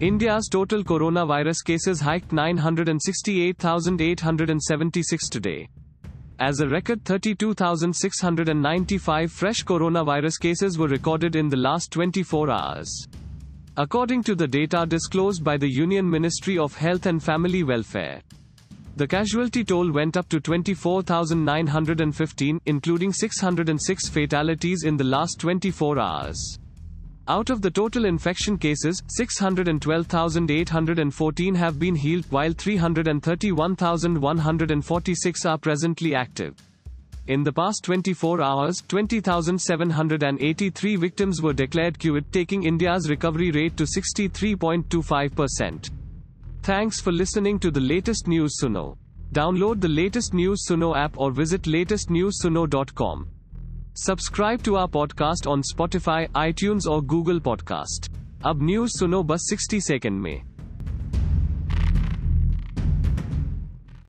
India's total coronavirus cases hiked 968,876 today. As a record 32,695 fresh coronavirus cases were recorded in the last 24 hours. According to the data disclosed by the Union Ministry of Health and Family Welfare, the casualty toll went up to 24,915, including 606 fatalities in the last 24 hours. Out of the total infection cases, 612,814 have been healed, while 331,146 are presently active. In the past 24 hours, 20,783 victims were declared cured, taking India's recovery rate to 63.25%. Thanks for listening to the latest news Suno. Download the latest news Suno app or visit latestnewsuno.com. Subscribe to our podcast on Spotify iTunes और Google podcast अब news सुनो बस 60 second में।